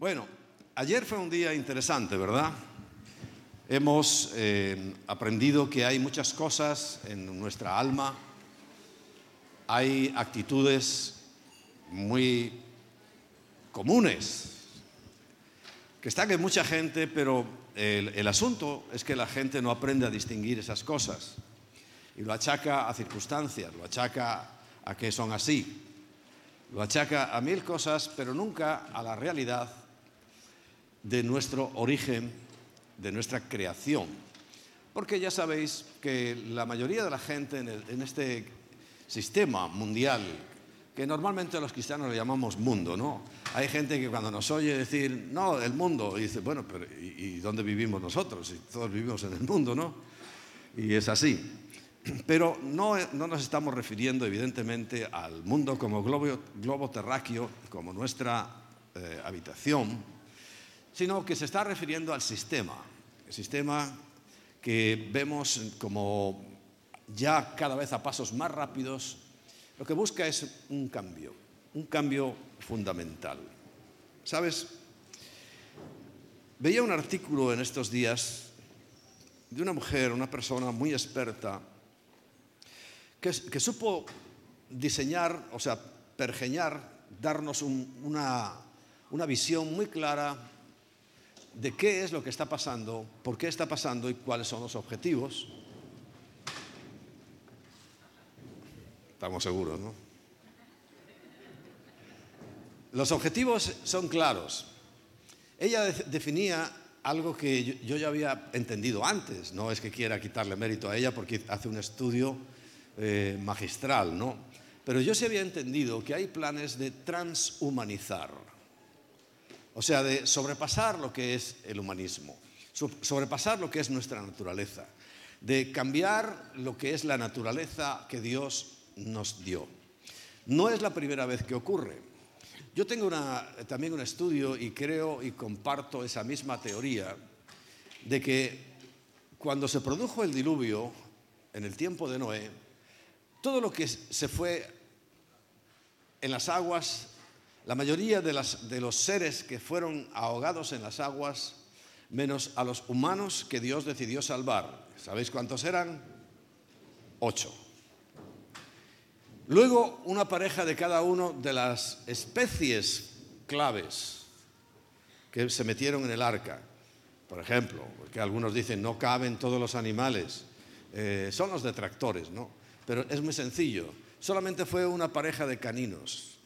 Bueno, ayer fue un día interesante, ¿verdad? Hemos eh, aprendido que hay muchas cosas en nuestra alma, hay actitudes muy comunes que están en mucha gente, pero el, el asunto es que la gente no aprende a distinguir esas cosas. Y lo achaca a circunstancias, lo achaca a que son así, lo achaca a mil cosas, pero nunca a la realidad de nuestro origen, de nuestra creación. Porque ya sabéis que la mayoría de la gente en, el- en este sistema mundial, que normalmente los cristianos le llamamos mundo, ¿no? Hay gente que cuando nos oye decir, no, el mundo, y dice, bueno, pero ¿y, y dónde vivimos nosotros? Y todos vivimos en el mundo, ¿no? Y es así. Pero no, no nos estamos refiriendo evidentemente al mundo como globo, globo terráqueo, como nuestra eh, habitación, sino que se está refiriendo al sistema, el sistema que vemos como ya cada vez a pasos más rápidos, lo que busca es un cambio, un cambio fundamental. ¿Sabes? Veía un artículo en estos días de una mujer, una persona muy experta, que, supo diseñar, o sea, pergeñar, darnos un- una, una visión muy clara de qué es lo que está pasando, por qué está pasando y cuáles son los objetivos. Estamos seguros, ¿no? Los objetivos son claros. Ella de- definía algo que yo, yo ya había entendido antes, no es que quiera quitarle mérito a ella porque hace un estudio eh, magistral, ¿no? Pero yo sí había entendido que hay planes de transhumanizar, o sea, de sobrepasar lo que es el humanismo, so- sobrepasar lo que es nuestra naturaleza, de cambiar lo que es la naturaleza que Dios nos dio. No es la primera vez que ocurre. Yo tengo también un estudio y creo y comparto esa misma teoría de que cuando se produjo el diluvio en el tiempo de Noé, todo lo que se fue en las aguas, la mayoría de, los seres que fueron ahogados en las aguas, menos a los humanos que Dios decidió salvar. ¿Sabéis cuántos eran? Ocho. Luego, una pareja de cada uno de las especies claves que se metieron en el arca. Por ejemplo, porque algunos dicen no caben todos los animales, eh, son los detractores, ¿no? Pero es muy sencillo, solamente fue una pareja de caninos.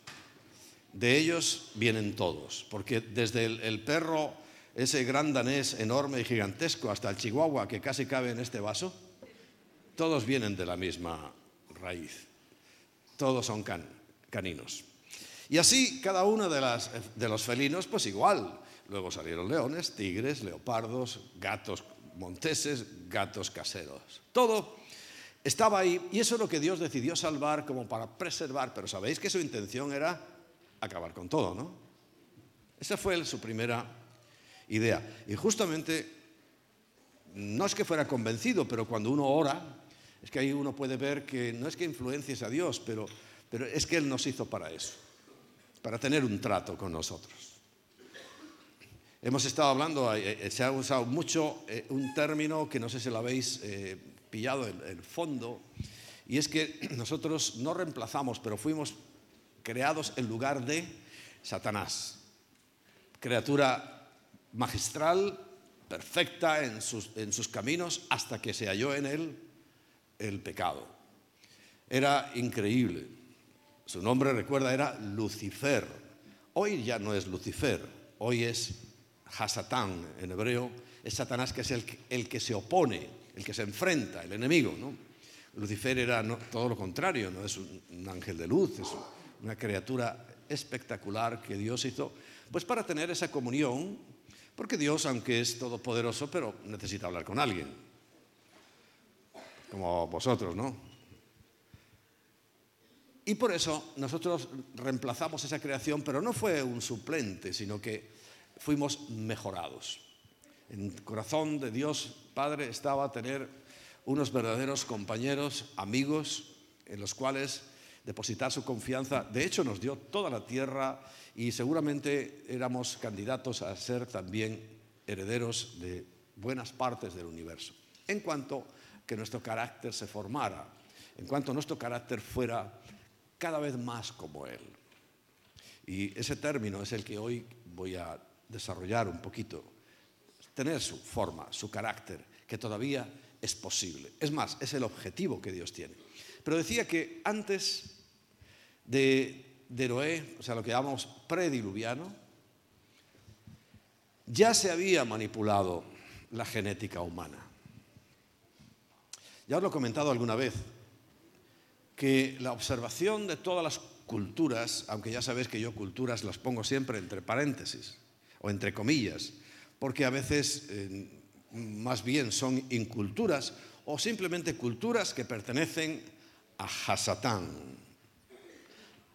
De ellos vienen todos, porque desde el, perro, ese gran danés enorme y gigantesco, hasta el chihuahua que casi cabe en este vaso, todos vienen de la misma raíz todos son can- caninos. Y así cada uno de, las- de los felinos, pues igual. Luego salieron leones, tigres, leopardos, gatos monteses, gatos caseros. Todo estaba ahí y eso es lo que Dios decidió salvar como para preservar, pero sabéis que su intención era acabar con todo, ¿no? Esa fue su primera idea. Y justamente, no es que fuera convencido, pero cuando uno ora, es que ahí uno puede ver que no es que influencies a Dios, pero, pero es que Él nos hizo para eso, para tener un trato con nosotros. Hemos estado hablando, eh, eh, se ha usado mucho eh, un término que no sé si lo habéis pillado el fondo, y es que nosotros no reemplazamos, pero fuimos creados en lugar de Satanás, criatura magistral, perfecta en sus, en sus caminos, hasta que se halló en él el pecado. Era increíble. Su nombre, recuerda, era Lucifer. Hoy ya no es Lucifer, hoy es Hasatán en hebreo. Es Satanás que es el, el que se opone, el que se enfrenta, el enemigo. ¿no? Lucifer era todo lo contrario, no es un, un ángel de luz, es una criatura espectacular que Dios hizo, pues para tener esa comunión, porque Dios, aunque es todopoderoso, pero necesita hablar con alguien como vosotros, ¿no? Y por eso nosotros reemplazamos esa creación, pero no fue un suplente, sino que fuimos mejorados. En el corazón de Dios Padre estaba tener unos verdaderos compañeros, amigos, en los cuales depositar su confianza. De hecho, nos dio toda la tierra y seguramente éramos candidatos a ser también herederos de buenas partes del universo. En cuanto que nuestro carácter se formara, en cuanto nuestro carácter fuera cada vez más como Él. Y ese término es el que hoy voy a desarrollar un poquito, tener su forma, su carácter, que todavía es posible. Es más, es el objetivo que Dios tiene. Pero decía que antes de, de Noé, o sea, lo que llamamos prediluviano, ya se había manipulado la genética humana. Ya os lo he comentado alguna vez, que la observación de todas las culturas, aunque ya sabéis que yo culturas las pongo siempre entre paréntesis o entre comillas, porque a veces eh, más bien son inculturas o simplemente culturas que pertenecen a Hasatán,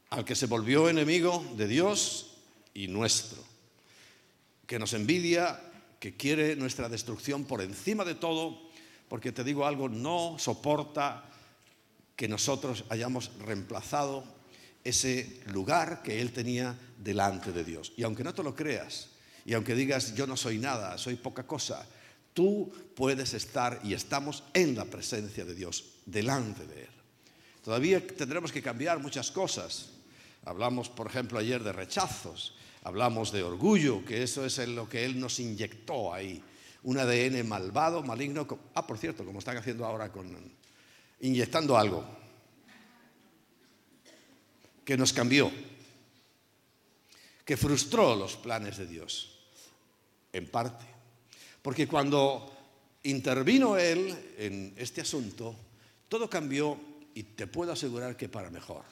al que se volvió enemigo de Dios y nuestro, que nos envidia, que quiere nuestra destrucción por encima de todo, porque te digo algo, no soporta que nosotros hayamos reemplazado ese lugar que él tenía delante de Dios. Y aunque no te lo creas, y aunque digas yo no soy nada, soy poca cosa, tú puedes estar y estamos en la presencia de Dios, delante de Él. Todavía tendremos que cambiar muchas cosas. Hablamos, por ejemplo, ayer de rechazos, hablamos de orgullo, que eso es lo que Él nos inyectó ahí. Un ADN malvado, maligno. Ah, por cierto, como están haciendo ahora con inyectando algo que nos cambió, que frustró los planes de Dios, en parte. Porque cuando intervino Él en este asunto, todo cambió y te puedo asegurar que para mejor,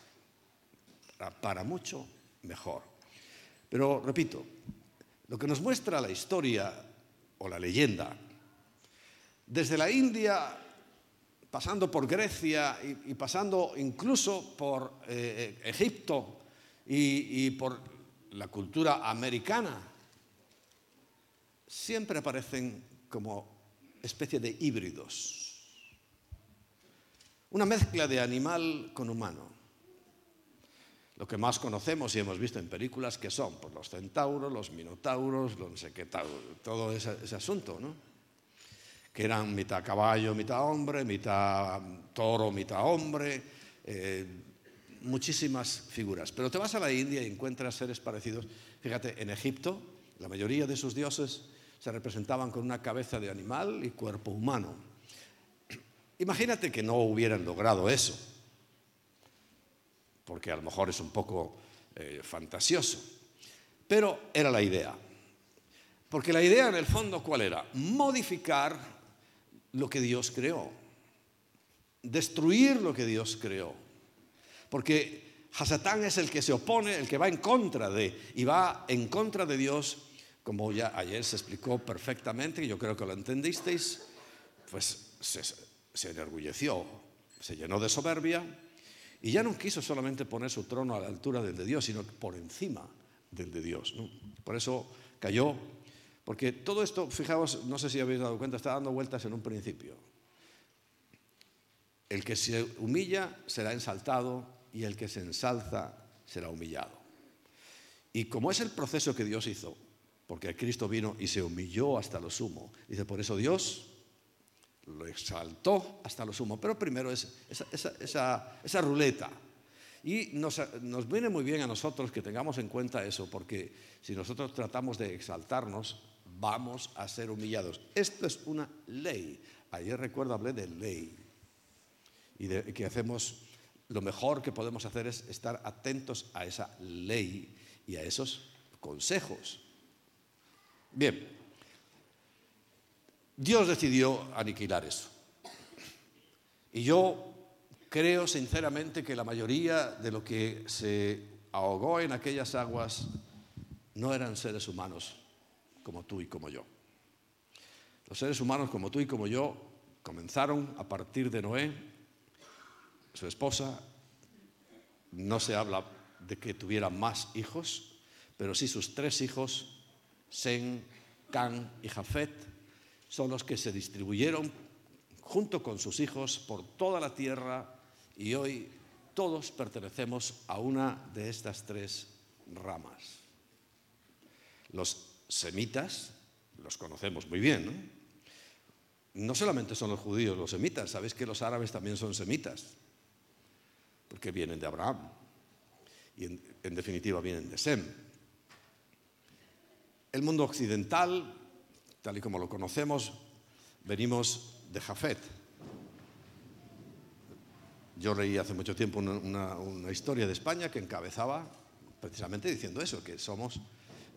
para mucho mejor. Pero repito, lo que nos muestra la historia o la leyenda, desde la India pasando por Grecia y, pasando incluso por eh, eh, Egipto y, por la cultura americana, siempre aparecen como especie de híbridos. Una mezcla de animal con humano. Lo que más conocemos y hemos visto en películas que son pues, los centauros, los minotauros, no sé qué tal, todo ese, ese asunto, ¿no? que eran mitad caballo, mitad hombre, mitad toro, mitad hombre, eh, muchísimas figuras. Pero te vas a la India y encuentras seres parecidos. Fíjate, en Egipto la mayoría de sus dioses se representaban con una cabeza de animal y cuerpo humano. Imagínate que no hubieran logrado eso, porque a lo mejor es un poco eh, fantasioso, pero era la idea. Porque la idea en el fondo, ¿cuál era? Modificar lo que Dios creó, destruir lo que Dios creó. Porque Hasatán es el que se opone, el que va en contra de, y va en contra de Dios, como ya ayer se explicó perfectamente, y yo creo que lo entendisteis, pues se enorgulleció, se llenó de soberbia y ya no quiso solamente poner su trono a la altura del de Dios, sino por encima del de Dios. Por eso cayó porque todo esto, fijaos, no sé si habéis dado cuenta, está dando vueltas en un principio. El que se humilla será ensaltado y el que se ensalza será humillado. Y como es el proceso que Dios hizo, porque Cristo vino y se humilló hasta lo sumo, dice, por eso Dios lo exaltó hasta lo sumo. Pero primero es esa, ruleta. Y nos, viene muy bien a nosotros que tengamos en cuenta eso, porque si nosotros tratamos de exaltarnos, vamos a ser humillados. Esto es una ley. Ayer recuerdo hablé de ley y de que hacemos lo mejor que podemos hacer es estar atentos a esa ley y a esos consejos. Bien, Dios decidió aniquilar eso. Y yo creo sinceramente que la mayoría de lo que se ahogó en aquellas aguas no eran seres humanos, como tú y como yo. Los seres humanos como tú y como yo comenzaron a partir de Noé, su esposa, no se habla de que tuviera más hijos, pero sí sus tres hijos, Sen, Can y Jafet, son los que se distribuyeron junto con sus hijos por toda la tierra y hoy todos pertenecemos a una de estas tres ramas. Los semitas, los conocemos muy bien, ¿no? Solamente son los judíos los semitas, sabéis que los árabes también son semitas, porque vienen de Abraham y en definitiva vienen de Sem. El mundo occidental, tal y como lo conocemos, venimos de Jafet. Yo leí hace mucho tiempo una, historia de España que encabezaba precisamente diciendo eso, que somos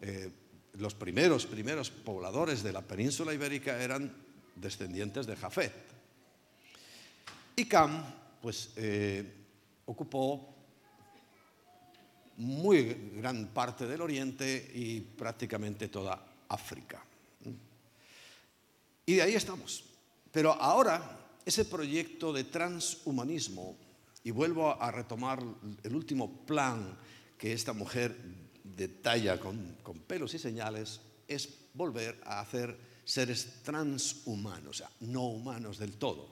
eh, los primeros, primeros pobladores de la península ibérica eran descendientes de Jafet. Y Cam, pues, eh, ocupó muy gran parte del Oriente y prácticamente toda África. Y de ahí estamos. Pero ahora ese proyecto de transhumanismo, y vuelvo a retomar el último plan que esta mujer detalla con, pelos y señales, es volver a hacer seres transhumanos, o sea, no humanos del todo.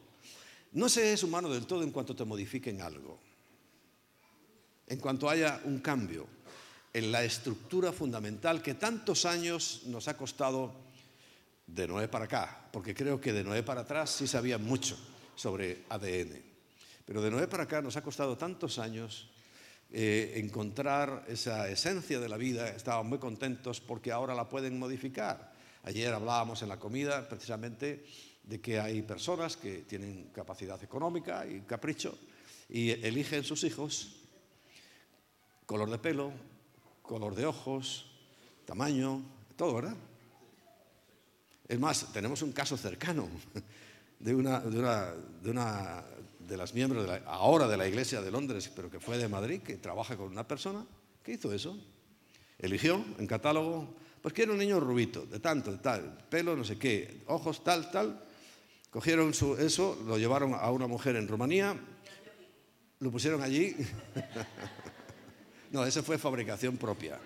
No se es humano del todo en cuanto te modifiquen algo, en cuanto haya un cambio en la estructura fundamental que tantos años nos ha costado de Noé para acá, porque creo que de Noé para atrás sí sabía mucho sobre ADN. Pero de Noé para acá nos ha costado tantos años eh, encontrar esa esencia de la vida. Estaban muy contentos porque ahora la pueden modificar. Ayer hablábamos en la comida precisamente de que hay personas que tienen capacidad económica y capricho y eligen sus hijos color de pelo, color de ojos, tamaño, todo, ¿verdad? Es más, tenemos un caso cercano de una de, las miembros de ahora de la Iglesia de Londres, pero que fue de Madrid, que trabaja con una persona que hizo eso. Eligió en catálogo, pues quiere un niño rubito, de tanto, de tal, pelo, no sé qué, ojos, tal, tal. Cogieron eso, lo llevaron a una mujer en Rumanía, lo pusieron allí. no, esa fue fabricación propia.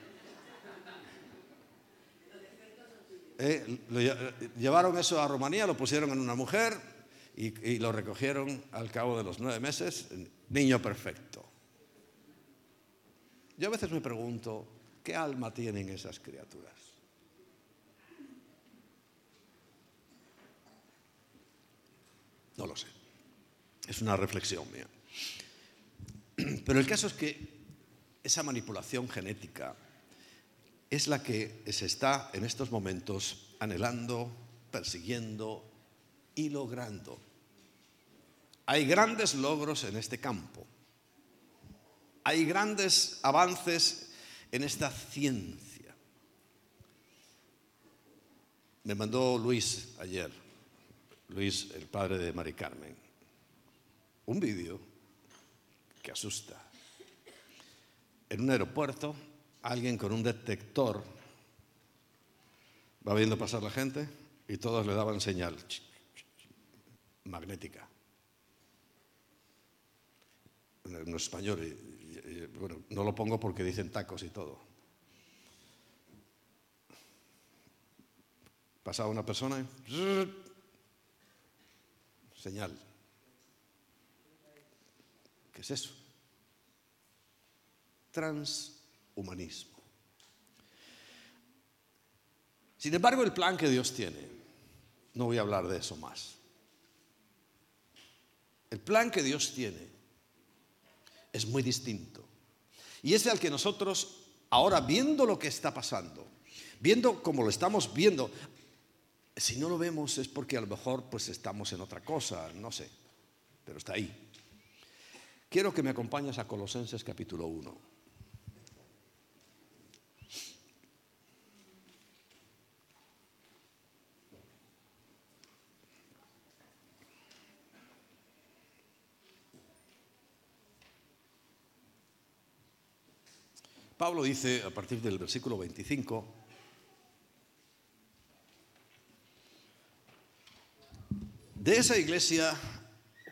Eh, llevaron eso a Rumanía, lo pusieron en una mujer y, lo recogieron al cabo de los nueve meses, niño perfecto. Yo a veces me pregunto, ¿qué alma tienen esas criaturas? No lo sé. Es una reflexión mía. Pero el caso es que esa manipulación genética es la que se está en estos momentos anhelando, persiguiendo y logrando. Hay grandes logros en este campo. Hay grandes avances en esta ciencia. Me mandó Luis ayer, Luis, el padre de Mari Carmen, un vídeo que asusta. En un aeropuerto alguien con un detector va viendo pasar la gente y todos le daban señal magnética. En español, bueno, no lo pongo porque dicen tacos y todo. Pasaba una persona señal. ¿Qué es eso? Trans humanismo. Sin embargo, el plan que Dios tiene, no voy a hablar de eso más. El plan que Dios tiene es muy distinto. Y es el que nosotros, ahora viendo lo que está pasando, viendo como lo estamos viendo, si no lo vemos es porque a lo mejor pues estamos en otra cosa, no sé, pero está ahí. Quiero que me acompañes a Colosenses capítulo 1. Pablo dice a partir del versículo 25, de esa iglesia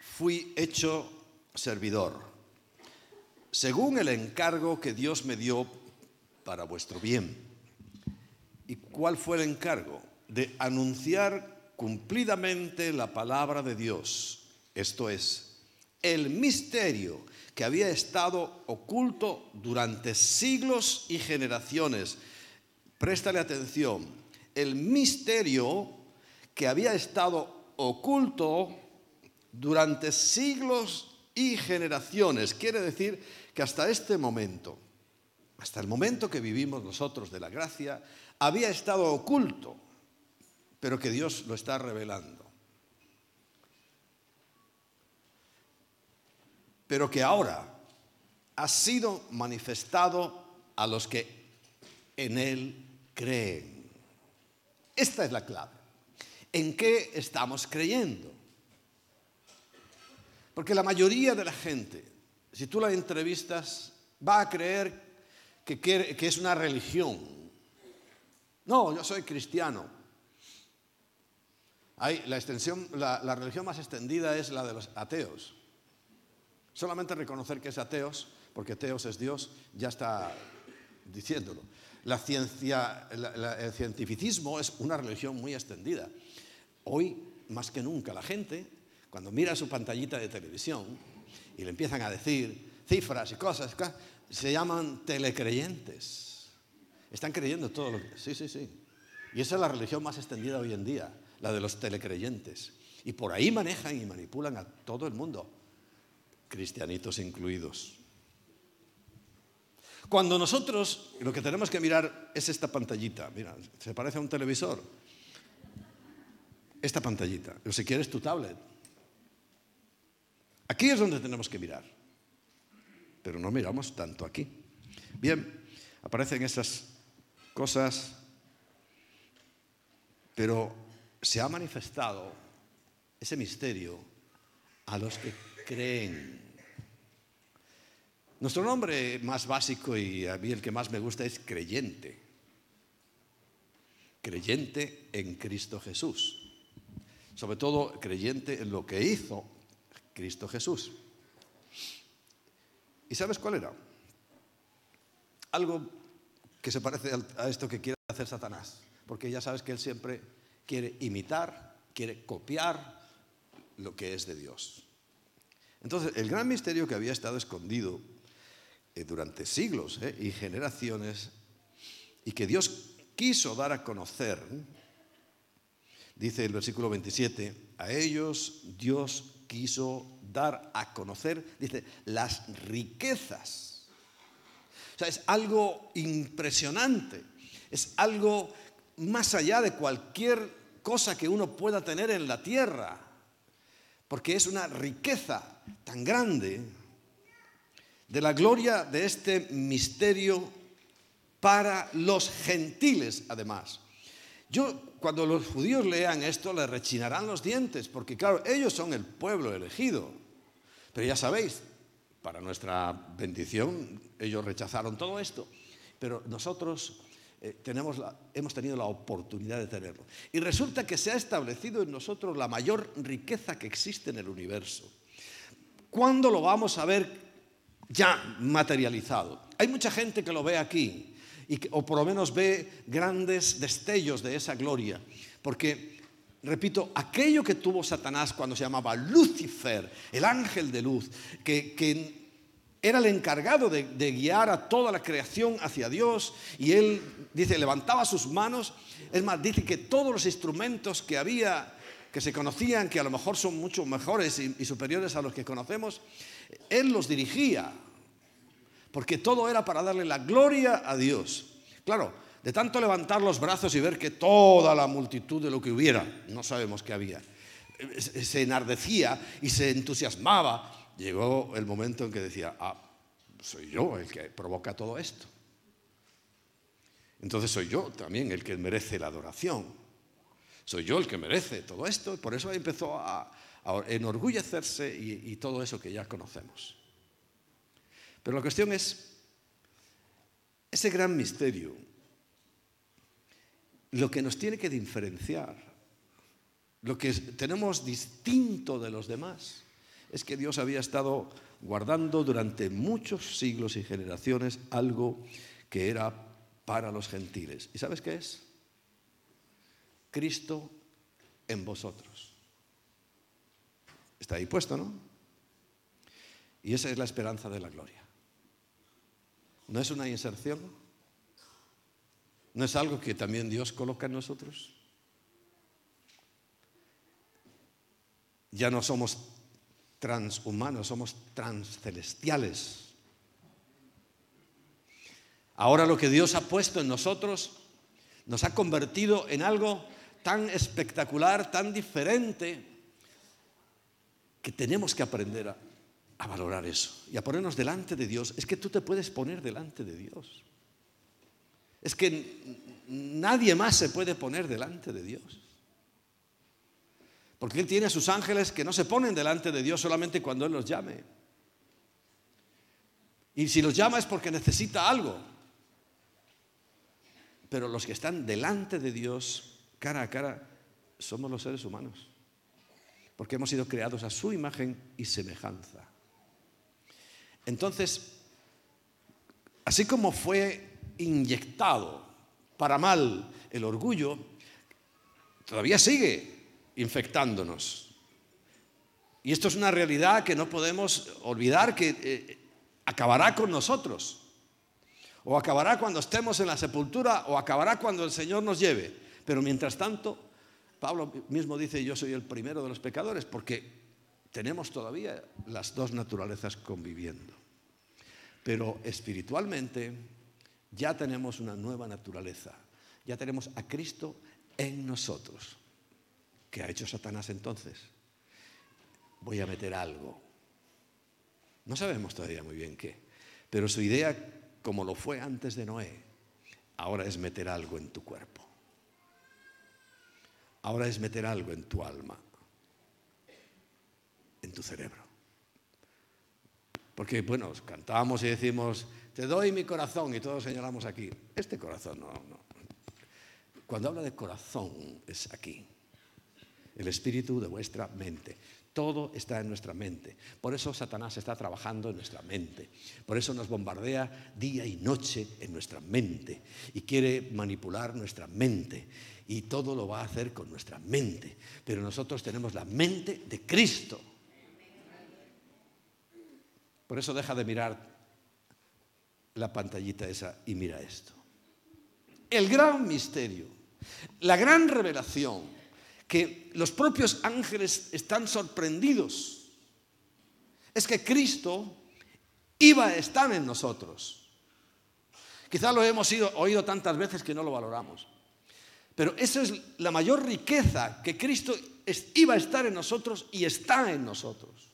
fui hecho servidor, según el encargo que Dios me dio para vuestro bien. ¿Y cuál fue el encargo? De anunciar cumplidamente la palabra de Dios, esto es, el misterio que había estado oculto durante siglos y generaciones. Préstale atención, el misterio que había estado oculto durante siglos y generaciones. Quiere decir que hasta este momento, hasta el momento que vivimos nosotros de la gracia, había estado oculto, pero que Dios lo está revelando. Pero que ahora ha sido manifestado a los que en Él creen. Esta es la clave. ¿En qué estamos creyendo? Porque la mayoría de la gente, si tú la entrevistas, va a creer que, es una religión. No, yo soy cristiano. Hay, la, extensión, la religión más extendida es la de los ateos. Solamente reconocer que es ateos, porque ateos es Dios, ya está diciéndolo. El cientificismo es una religión muy extendida. Hoy, más que nunca, la gente, cuando mira su pantallita de televisión y le empiezan a decir cifras y cosas, se llaman telecreyentes. Están creyendo todo lo que... Sí, sí, sí. Y esa es la religión más extendida hoy en día, la de los telecreyentes. Y por ahí manejan y manipulan a todo el mundo, cristianitos incluidos. Cuando nosotros lo que tenemos que mirar es esta pantallita, mira, se parece a un televisor. Esta pantallita, o si quieres tu tablet. Aquí es donde tenemos que mirar, pero no miramos tanto aquí. Bien, aparecen esas cosas, pero se ha manifestado ese misterio a los que creen. Nuestro nombre más básico y a mí el que más me gusta es creyente. Creyente en Cristo Jesús. Sobre todo creyente en lo que hizo Cristo Jesús. ¿Y sabes cuál era? Algo que se parece a esto que quiere hacer Satanás. Porque ya sabes que él siempre quiere imitar, quiere copiar lo que es de Dios. Entonces, el gran misterio que había estado escondido eh, durante siglos eh, y generaciones y que Dios quiso dar a conocer, dice el versículo 27, a ellos Dios quiso dar a conocer, dice, las riquezas. O sea, es algo impresionante, es algo más allá de cualquier cosa que uno pueda tener en la tierra, porque es una riqueza tan grande de la gloria de este misterio para los gentiles, además. Yo, cuando los judíos lean esto, les rechinarán los dientes, porque claro, ellos son el pueblo elegido. Pero ya sabéis, para nuestra bendición, ellos rechazaron todo esto, pero nosotros eh, tenemos hemos tenido la oportunidad de tenerlo. Y resulta que se ha establecido en nosotros la mayor riqueza que existe en el universo. ¿Cuándo lo vamos a ver ya materializado. Hay mucha gente que lo ve aquí, y o por lo menos ve grandes destellos de esa gloria, porque, repito, aquello que tuvo Satanás cuando se llamaba Lucifer, el ángel de luz, que, era el encargado de, guiar a toda la creación hacia Dios y él, dice, levantaba sus manos. Es más, dice que todos los instrumentos que había, que se conocían, que a lo mejor son mucho mejores y superiores a los que conocemos, él los dirigía, porque todo era para darle la gloria a Dios. Claro, de tanto levantar los brazos y ver que toda la multitud de lo que hubiera, no sabemos qué había, se enardecía y se entusiasmaba, llegó el momento en que decía, ah, soy yo el que provoca todo esto. Entonces soy yo también el que merece la adoración. Soy yo el que merece todo esto. Por eso empezó a, enorgullecerse y, todo eso que ya conocemos. Pero la cuestión es, ese gran misterio, lo que nos tiene que diferenciar, lo que tenemos distinto de los demás, es que Dios había estado guardando durante muchos siglos y generaciones algo que era para los gentiles. ¿Y sabes qué es? Cristo en vosotros. Está ahí puesto, ¿no? Y esa es la esperanza de la gloria. ¿No es una inserción? ¿No es algo que también Dios coloca en nosotros? Ya no somos transhumanos, somos transcelestiales. Ahora lo que Dios ha puesto en nosotros nos ha convertido en algo tan espectacular, tan diferente, que tenemos que aprender a, a, valorar eso y a ponernos delante de Dios. Es que tú te puedes poner delante de Dios. Es que nadie más se puede poner delante de Dios. Porque Él tiene a sus ángeles que no se ponen delante de Dios solamente cuando Él los llame. Y si los llama es porque necesita algo. Pero los que están delante de Dios, cara a cara, somos los seres humanos. Porque hemos sido creados a su imagen y semejanza. Entonces, así como fue inyectado para mal el orgullo, todavía sigue infectándonos. Y esto es una realidad que no podemos olvidar que eh, acabará con nosotros. O acabará cuando estemos en la sepultura o acabará cuando el Señor nos lleve. Pero mientras tanto, Pablo mismo dice, yo soy el primero de los pecadores, porque tenemos todavía las dos naturalezas conviviendo. Pero espiritualmente ya tenemos una nueva naturaleza. Ya tenemos a Cristo en nosotros. ¿Qué ha hecho Satanás entonces? Voy a meter algo. No sabemos todavía muy bien qué, pero su idea, como lo fue antes de Noé, ahora es meter algo en tu cuerpo. Ahora es meter algo en tu alma, en tu cerebro. Porque, bueno, cantamos y decimos, te doy mi corazón y todos señalamos aquí. Este corazón no, no. Cuando habla de corazón es aquí el espíritu de vuestra mente. Todo está en nuestra mente. Por eso Satanás está trabajando en nuestra mente. Por eso nos bombardea día y noche en nuestra mente. Y quiere manipular nuestra mente. Y todo lo va a hacer con nuestra mente. Pero nosotros tenemos la mente de Cristo. Por eso deja de mirar la pantallita esa y mira esto. El gran misterio, la gran revelación que los propios ángeles están sorprendidos es que Cristo iba a estar en nosotros. Quizá lo hemos oído tantas veces que no lo valoramos. Pero esa es la mayor riqueza, que Cristo iba a estar en nosotros y está en nosotros.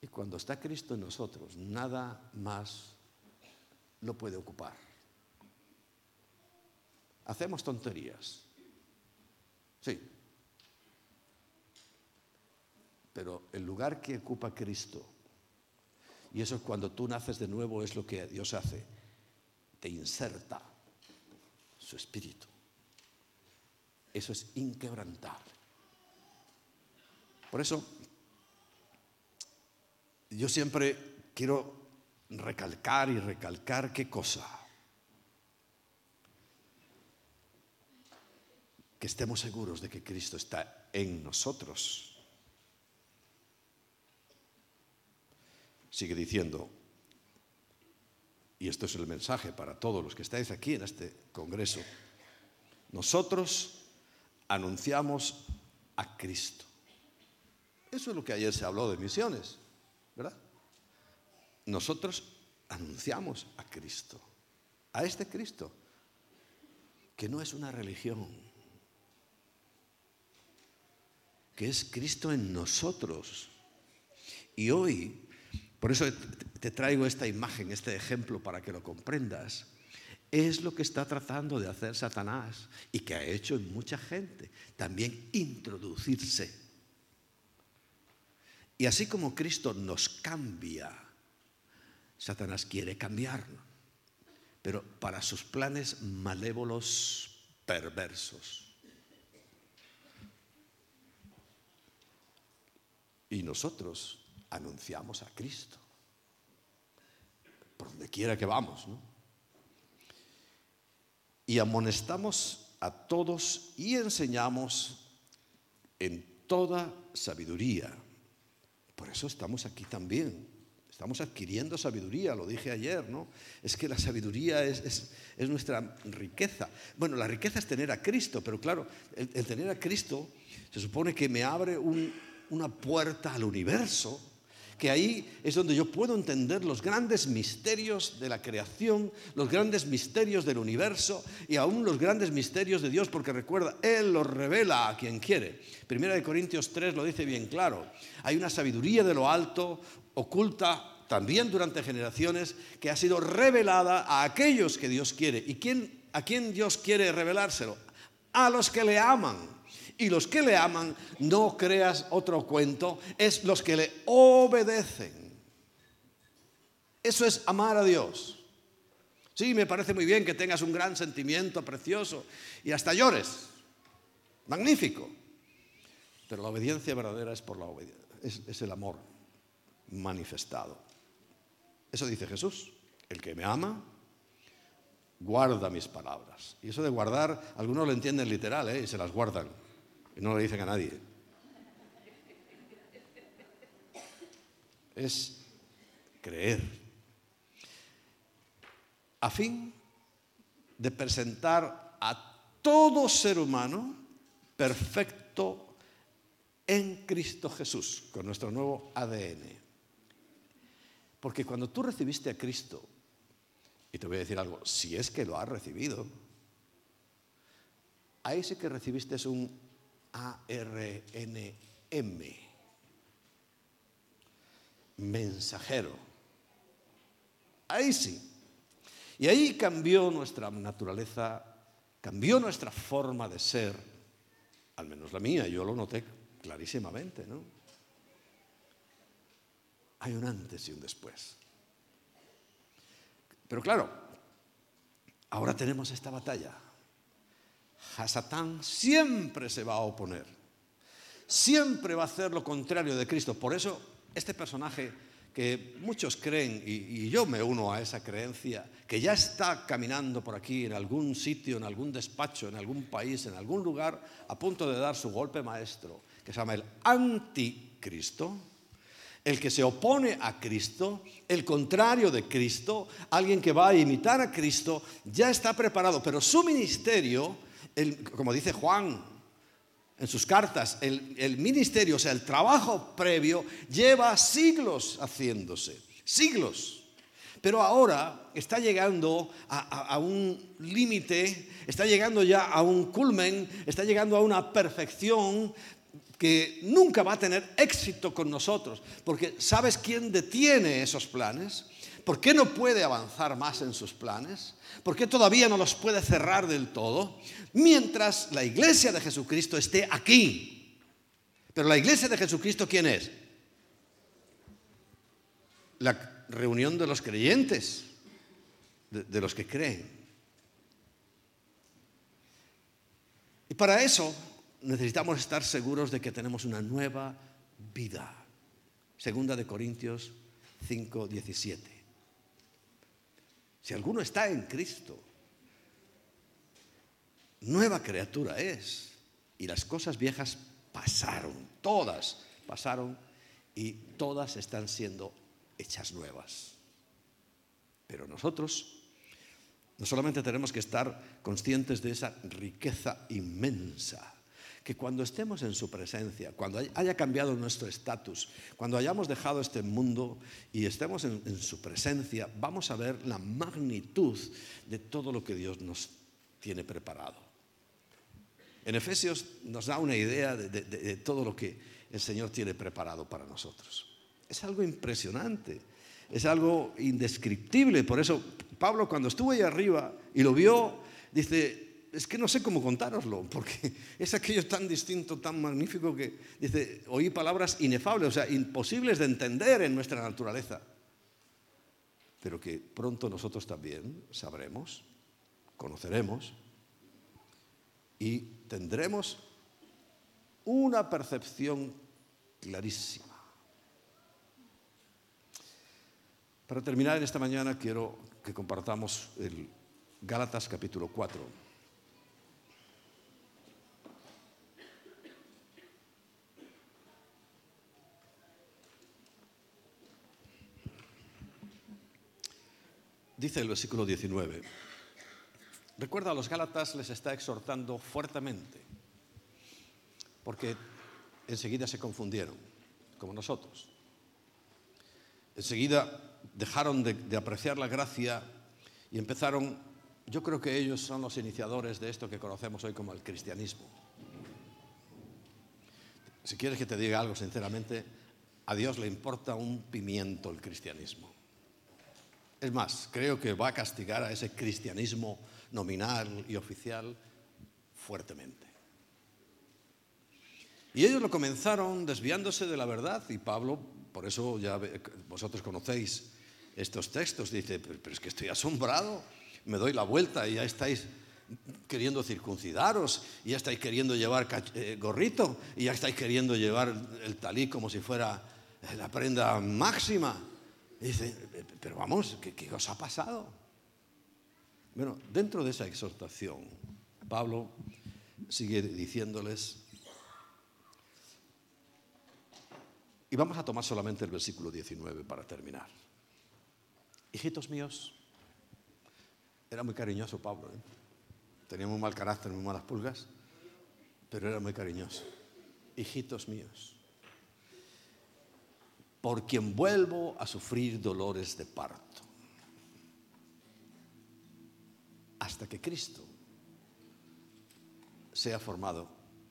Y cuando está Cristo en nosotros, nada más lo puede ocupar hacemos tonterías. Sí. Pero el lugar que ocupa Cristo, y eso es cuando tú naces de nuevo, es lo que Dios hace, te inserta su espíritu. Eso es inquebrantable. Por eso, yo siempre quiero recalcar y recalcar qué cosa estemos seguros de que Cristo está en nosotros. Sigue diciendo, y esto es el mensaje para todos los que estáis aquí en este Congreso, nosotros anunciamos a Cristo. Eso es lo que ayer se habló de misiones, ¿verdad? Nosotros anunciamos a Cristo, a este Cristo, que no es una religión, que es Cristo en nosotros. Y hoy, por eso te traigo esta imagen, este ejemplo para que lo comprendas, es lo que está tratando de hacer Satanás y que ha hecho en mucha gente, también introducirse. Y así como Cristo nos cambia, Satanás quiere cambiarnos, pero para sus planes malévolos perversos. Y nosotros anunciamos a Cristo. Por donde quiera que vamos, ¿no? Y amonestamos a todos y enseñamos en toda sabiduría. Por eso estamos aquí también. Estamos adquiriendo sabiduría, lo dije ayer, ¿no? Es que la sabiduría es, nuestra riqueza. Bueno, la riqueza es tener a Cristo, pero claro, el, tener a Cristo se supone que me abre una puerta al universo que ahí es donde yo puedo entender los grandes misterios de la creación, los grandes misterios del universo y aún los grandes misterios de Dios, porque recuerda, Él los revela a quien quiere. Primera de Corintios 3 lo dice bien claro. Hay una sabiduría de lo alto, oculta también durante generaciones, que ha sido revelada a aquellos que Dios quiere. ¿Y quién, a quién Dios quiere revelárselo? A los que le aman. Y los que le aman, no creas otro cuento, es los que le obedecen. Eso es amar a Dios. Sí, me parece muy bien que tengas un gran sentimiento precioso y hasta llores. Magnífico. Pero la obediencia verdadera es por la obediencia, es el amor manifestado. Eso dice Jesús. El que me ama, guarda mis palabras. Y eso de guardar, algunos lo entienden literal ¿eh? y se las guardan no le dicen a nadie. Es creer. A fin de presentar a todo ser humano perfecto en Cristo Jesús, con nuestro nuevo ADN. Porque cuando tú recibiste a Cristo, y te voy a decir algo, si es que lo has recibido, ahí sí que recibiste un ARNM, mensajero. Ahí sí. Y ahí cambió nuestra naturaleza, cambió nuestra forma de ser, al menos la mía, yo lo noté clarísimamente, ¿no? Hay un antes y un después. Pero claro, ahora tenemos esta batalla. Hasatán siempre se va a oponer. Siempre va a hacer lo contrario de Cristo. Por eso este personaje que muchos creen, y, yo me uno a esa creencia, que ya está caminando por aquí en algún sitio, en algún despacho, en algún país, en algún lugar, a punto de dar su golpe maestro, que se llama el anticristo, el que se opone a Cristo, el contrario de Cristo, alguien que va a imitar a Cristo, ya está preparado, pero su ministerio como dice Juan en sus cartas, el, ministerio, o sea, el trabajo previo, lleva siglos haciéndose, siglos. Pero ahora está llegando a, un límite, está llegando ya a un culmen, está llegando a una perfección que nunca va a tener éxito con nosotros. Porque ¿sabes quién detiene esos planes? ¿Por qué no puede avanzar más en sus planes? ¿Por qué todavía no los puede cerrar del todo? Mientras la iglesia de Jesucristo esté aquí. Pero la iglesia de Jesucristo, ¿quién es? La reunión de los creyentes, de, los que creen. Y para eso necesitamos estar seguros de que tenemos una nueva vida. Segunda de Corintios 5, 17. Si alguno está en Cristo, nueva criatura es. Y las cosas viejas pasaron, todas pasaron y todas están siendo hechas nuevas. Pero nosotros no solamente tenemos que estar conscientes de esa riqueza inmensa, que cuando estemos en su presencia, cuando haya cambiado nuestro estatus, cuando hayamos dejado este mundo y estemos en, su presencia, vamos a ver la magnitud de todo lo que Dios nos tiene preparado. En Efesios nos da una idea de todo lo que el Señor tiene preparado para nosotros. Es algo impresionante, es algo indescriptible. Por eso Pablo cuando estuvo ahí arriba y lo vio, dice, es que no sé cómo contároslo, porque es aquello tan distinto, tan magnífico que dice, oí palabras inefables, o sea, imposibles de entender en nuestra naturaleza, pero que pronto nosotros también sabremos, conoceremos y tendremos una percepción clarísima. Para terminar en esta mañana quiero que compartamos el Gálatas capítulo 4. Dice el versículo 19. Recuerda, a los Gálatas les está exhortando fuertemente, porque enseguida se confundieron, como nosotros. Enseguida dejaron de, de apreciar la gracia y empezaron, yo creo que ellos son los iniciadores de esto que conocemos hoy como el cristianismo. Si quieres que te diga algo sinceramente, a Dios le importa un pimiento el cristianismo. Es más, creo que va a castigar a ese cristianismo nominal y oficial fuertemente. Y ellos lo comenzaron desviándose de la verdad y Pablo, por eso ya vosotros conocéis estos textos, dice, pero es que estoy asombrado, me doy la vuelta y ya estáis queriendo circuncidaros, ya estáis queriendo llevar eh, gorrito, ya estáis queriendo llevar el talí como si fuera la prenda máxima. Dice, pero vamos, ¿qué, ¿qué, os ha pasado? Bueno, dentro de esa exhortación, Pablo sigue diciéndoles, y vamos a tomar solamente el versículo 19 para terminar. Hijitos míos, era muy cariñoso Pablo, ¿eh? tenía muy mal carácter, muy malas pulgas, pero era muy cariñoso. Hijitos míos, por quien vuelvo a sufrir dolores de parto, hasta que Cristo sea formado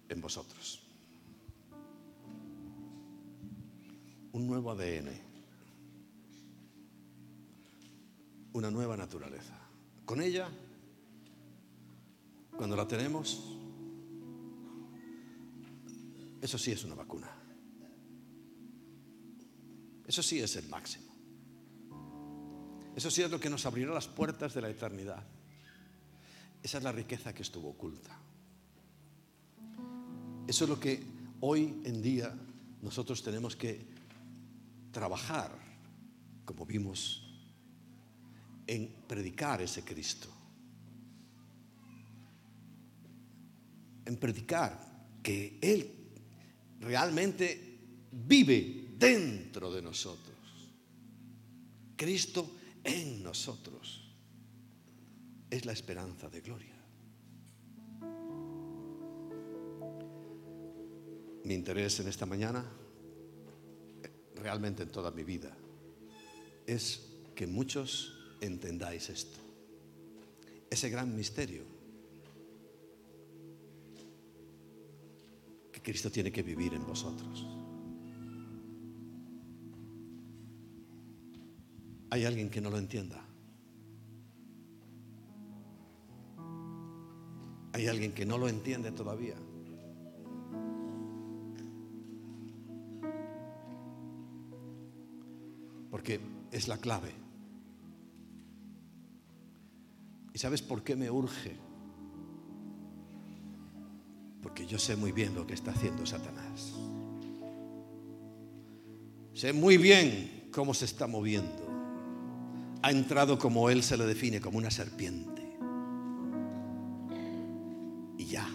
en vosotros. Un nuevo ADN, una nueva naturaleza. Con ella, cuando la tenemos, eso sí es una vacuna. Eso sí es el máximo. Eso sí es lo que nos abrirá las puertas de la eternidad. Esa es la riqueza que estuvo oculta. Eso es lo que hoy en día nosotros tenemos que trabajar, como vimos, en predicar ese Cristo. En predicar que Él realmente vive dentro de nosotros. Cristo en nosotros es la esperanza de gloria. Mi interés en esta mañana, realmente en toda mi vida, es que muchos entendáis esto. Ese gran misterio que Cristo tiene que vivir en vosotros. Hay alguien que no lo entienda. Hay alguien que no lo entiende todavía. Porque es la clave. ¿Y sabes por qué me urge? Porque yo sé muy bien lo que está haciendo Satanás. Sé muy bien cómo se está moviendo ha entrado como Él se le define, como una serpiente. Y ya.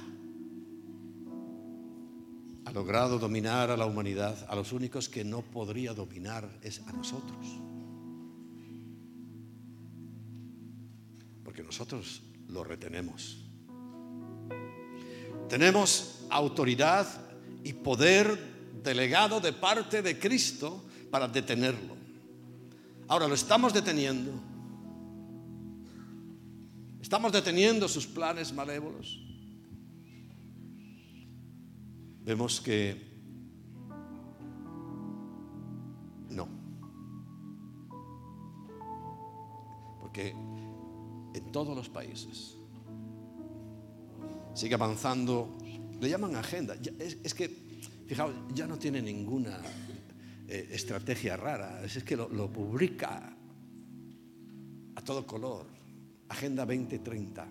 Ha logrado dominar a la humanidad. A los únicos que no podría dominar es a nosotros. Porque nosotros lo retenemos. Tenemos autoridad y poder delegado de parte de Cristo para detenerlo. Ahora lo estamos deteniendo. Estamos deteniendo sus planes malévolos. Vemos que no. Porque en todos los países sigue avanzando, le llaman agenda. Es, que, fijaos, ya no tiene ninguna eh, estrategia rara, es que lo, lo publica a todo color. Agenda 2030.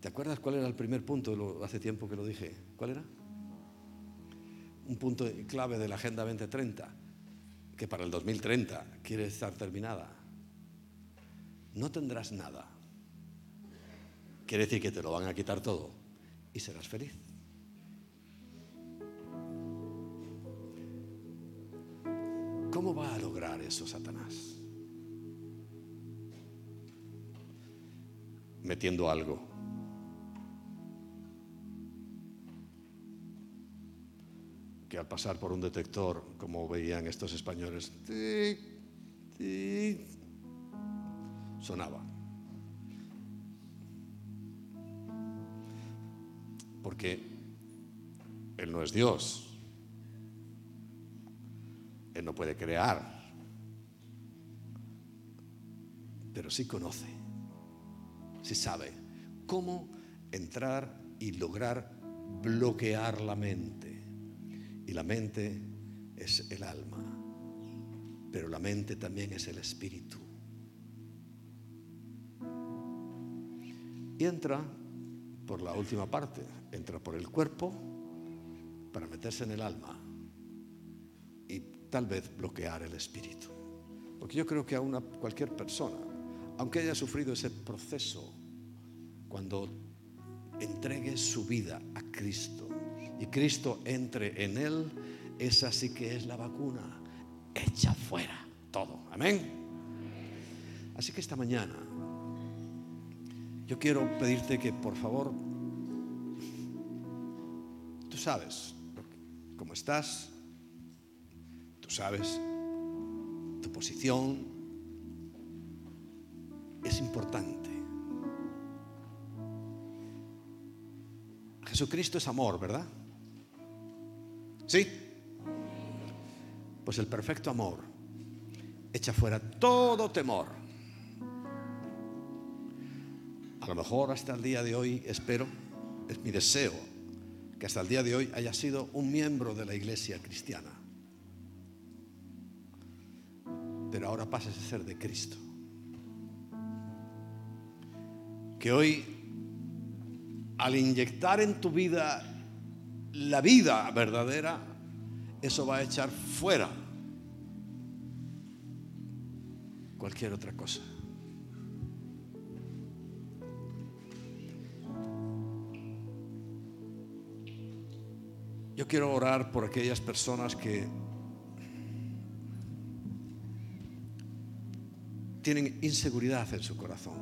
¿Te acuerdas cuál era el primer punto? hace tiempo que lo dije. ¿Cuál era? Un punto clave de la Agenda 2030, que para el 2030 quiere estar terminada. No tendrás nada. Quiere decir que te lo van a quitar todo y serás feliz. ¿Cómo va a lograr eso Satanás? Metiendo algo. Que al pasar por un detector, como veían estos españoles, sonaba. Porque Él no es Dios. Él no puede crear. Pero sí conoce, sí sabe cómo entrar y lograr bloquear la mente. Y la mente es el alma, pero la mente también es el espíritu. Y entra por la última parte, entra por el cuerpo para meterse en el alma tal vez bloquear el espíritu. Porque yo creo que a cualquier persona, aunque haya sufrido ese proceso, cuando entregue su vida a Cristo y Cristo entre en él, esa sí que es la vacuna, echa fuera todo. Amén. Así que esta mañana yo quiero pedirte que por favor, tú sabes cómo estás, sabes tu posición, es importante. Jesucristo es amor, ¿verdad? ¿Sí? Pues el perfecto amor echa fuera todo temor a lo mejor hasta el día de hoy, espero, es mi deseo, que hasta el día de hoy haya sido un miembro de la iglesia cristiana. Ahora pases a ser de Cristo. Que hoy, al inyectar en tu vida la vida verdadera, eso va a echar fuera cualquier otra cosa. Yo quiero orar por aquellas personas que tienen inseguridad en su corazón.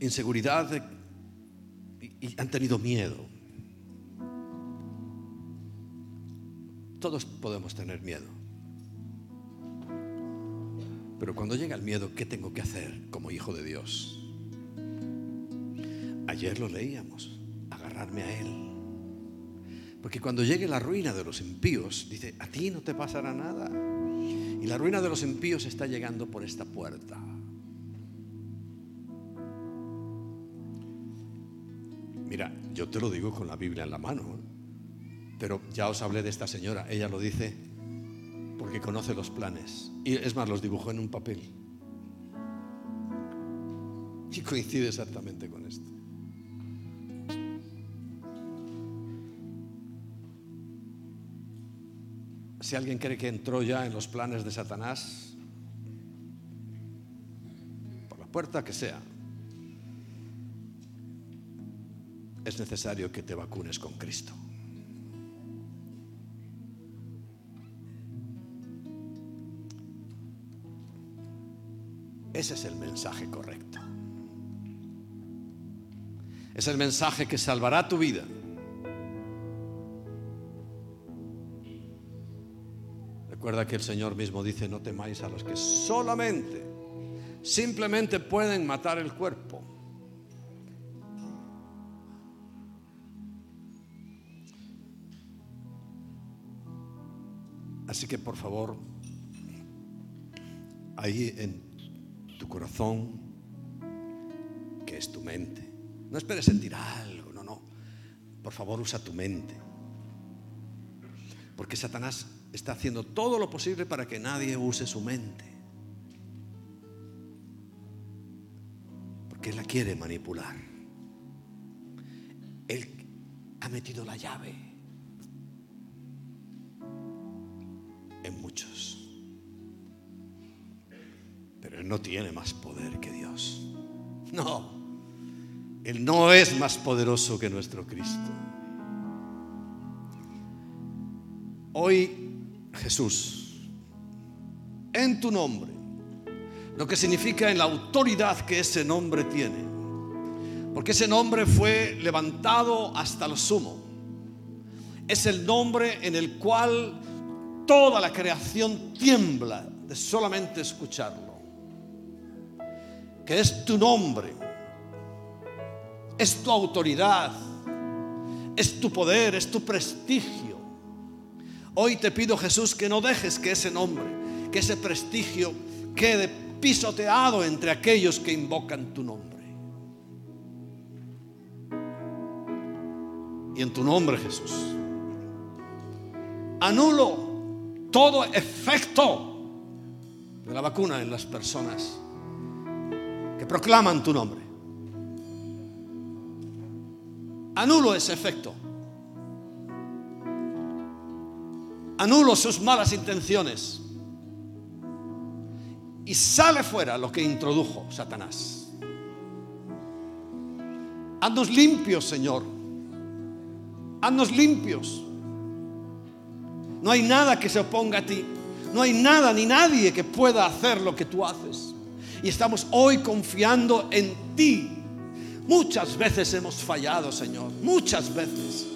Inseguridad y han tenido miedo. Todos podemos tener miedo. Pero cuando llega el miedo, ¿qué tengo que hacer como hijo de Dios? Ayer lo leíamos, agarrarme a Él. Porque cuando llegue la ruina de los impíos, dice, a ti no te pasará nada. Y la ruina de los impíos está llegando por esta puerta. Mira, yo te lo digo con la Biblia en la mano, pero ya os hablé de esta señora, ella lo dice porque conoce los planes. Y es más, los dibujó en un papel. Y coincide exactamente con esto. Si alguien cree que entró ya en los planes de Satanás, por la puerta que sea, es necesario que te vacunes con Cristo. Ese es el mensaje correcto. Es el mensaje que salvará tu vida. Recuerda que el Señor mismo dice, no temáis a los que solamente, simplemente pueden matar el cuerpo. Así que por favor, ahí en tu corazón, que es tu mente. No esperes sentir algo, no, no. Por favor, usa tu mente. Porque Satanás está haciendo todo lo posible para que nadie use su mente. Porque él la quiere manipular. Él ha metido la llave en muchos no tiene más poder que Dios. No, Él no es más poderoso que nuestro Cristo. Hoy Jesús, en tu nombre, lo que significa en la autoridad que ese nombre tiene, porque ese nombre fue levantado hasta lo sumo. Es el nombre en el cual toda la creación tiembla de solamente escucharlo. Que es tu nombre, es tu autoridad, es tu poder, es tu prestigio. Hoy te pido Jesús que no dejes que ese nombre, que ese prestigio quede pisoteado entre aquellos que invocan tu nombre. Y en tu nombre Jesús, anulo todo efecto de la vacuna en las personas que proclaman tu nombre. Anulo ese efecto. Anulo sus malas intenciones. Y sale fuera lo que introdujo Satanás. Haznos limpios, Señor. Haznos limpios. No hay nada que se oponga a ti. No hay nada ni nadie que pueda hacer lo que tú haces. Y estamos hoy confiando en ti. Muchas veces hemos fallado, Señor. Muchas veces.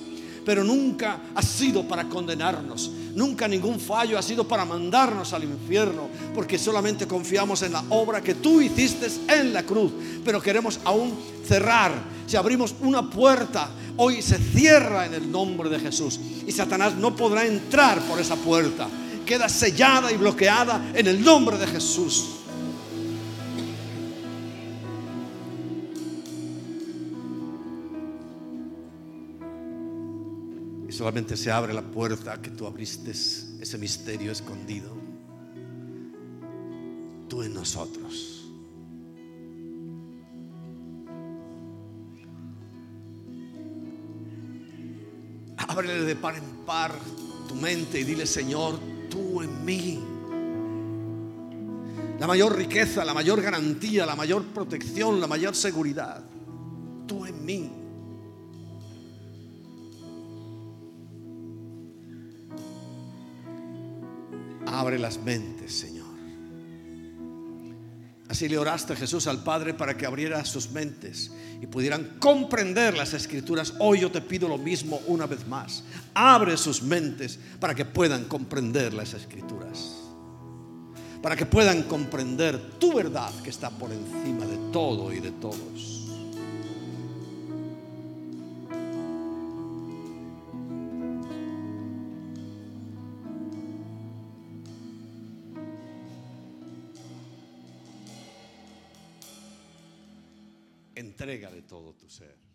Pero nunca ha sido para condenarnos. Nunca ningún fallo ha sido para mandarnos al infierno. Porque solamente confiamos en la obra que tú hiciste en la cruz. Pero queremos aún cerrar. Si abrimos una puerta hoy se cierra en el nombre de Jesús. Y Satanás no podrá entrar por esa puerta. Queda sellada y bloqueada en el nombre de Jesús. Solamente se abre la puerta que tú abriste ese misterio escondido. Tú en nosotros. Ábrele de par en par tu mente y dile, Señor, tú en mí. La mayor riqueza, la mayor garantía, la mayor protección, la mayor seguridad. Tú en mí. Abre las mentes, Señor. Así le oraste Jesús al Padre para que abriera sus mentes y pudieran comprender las escrituras. Hoy yo te pido lo mismo una vez más. Abre sus mentes para que puedan comprender las escrituras. Para que puedan comprender tu verdad que está por encima de todo y de todos. Todo tu ser.